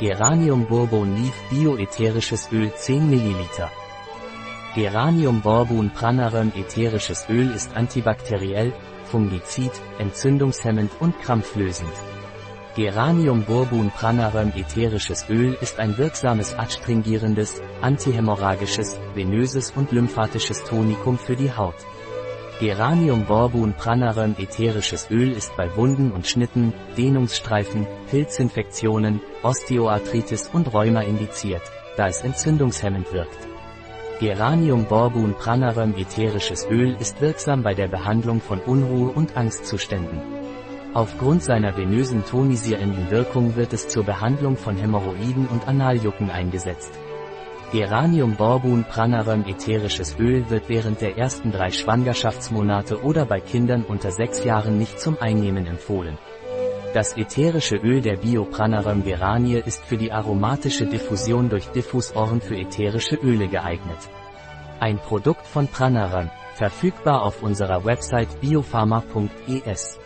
Geranium Bourbon Leaf Bioätherisches Öl 10 ml. Geranium Bourbon Pranarum ätherisches Öl ist antibakteriell, fungizid, entzündungshemmend und krampflösend. Geranium Bourbon Pranarum ätherisches Öl ist ein wirksames adstringierendes, antihämorrhagisches, venöses und lymphatisches Tonikum für die Haut. Geranium Bourbon Pranarum ätherisches Öl ist bei Wunden und Schnitten, Dehnungsstreifen, Pilzinfektionen, Osteoarthritis und Rheuma indiziert, da es entzündungshemmend wirkt. Geranium Bourbon Pranarum ätherisches Öl ist wirksam bei der Behandlung von Unruhe und Angstzuständen. Aufgrund seiner venösen tonisierenden Wirkung wird es zur Behandlung von Hämorrhoiden und Analjucken eingesetzt. Geranium Bourbon Pranarum ätherisches Öl wird während der ersten drei Schwangerschaftsmonate oder bei Kindern unter sechs Jahren nicht zum Einnehmen empfohlen. Das ätherische Öl der Biopranarum geranie ist für die aromatische Diffusion durch Diffusoren für ätherische Öle geeignet. Ein Produkt von Pranarum, verfügbar auf unserer Website biopharma.es.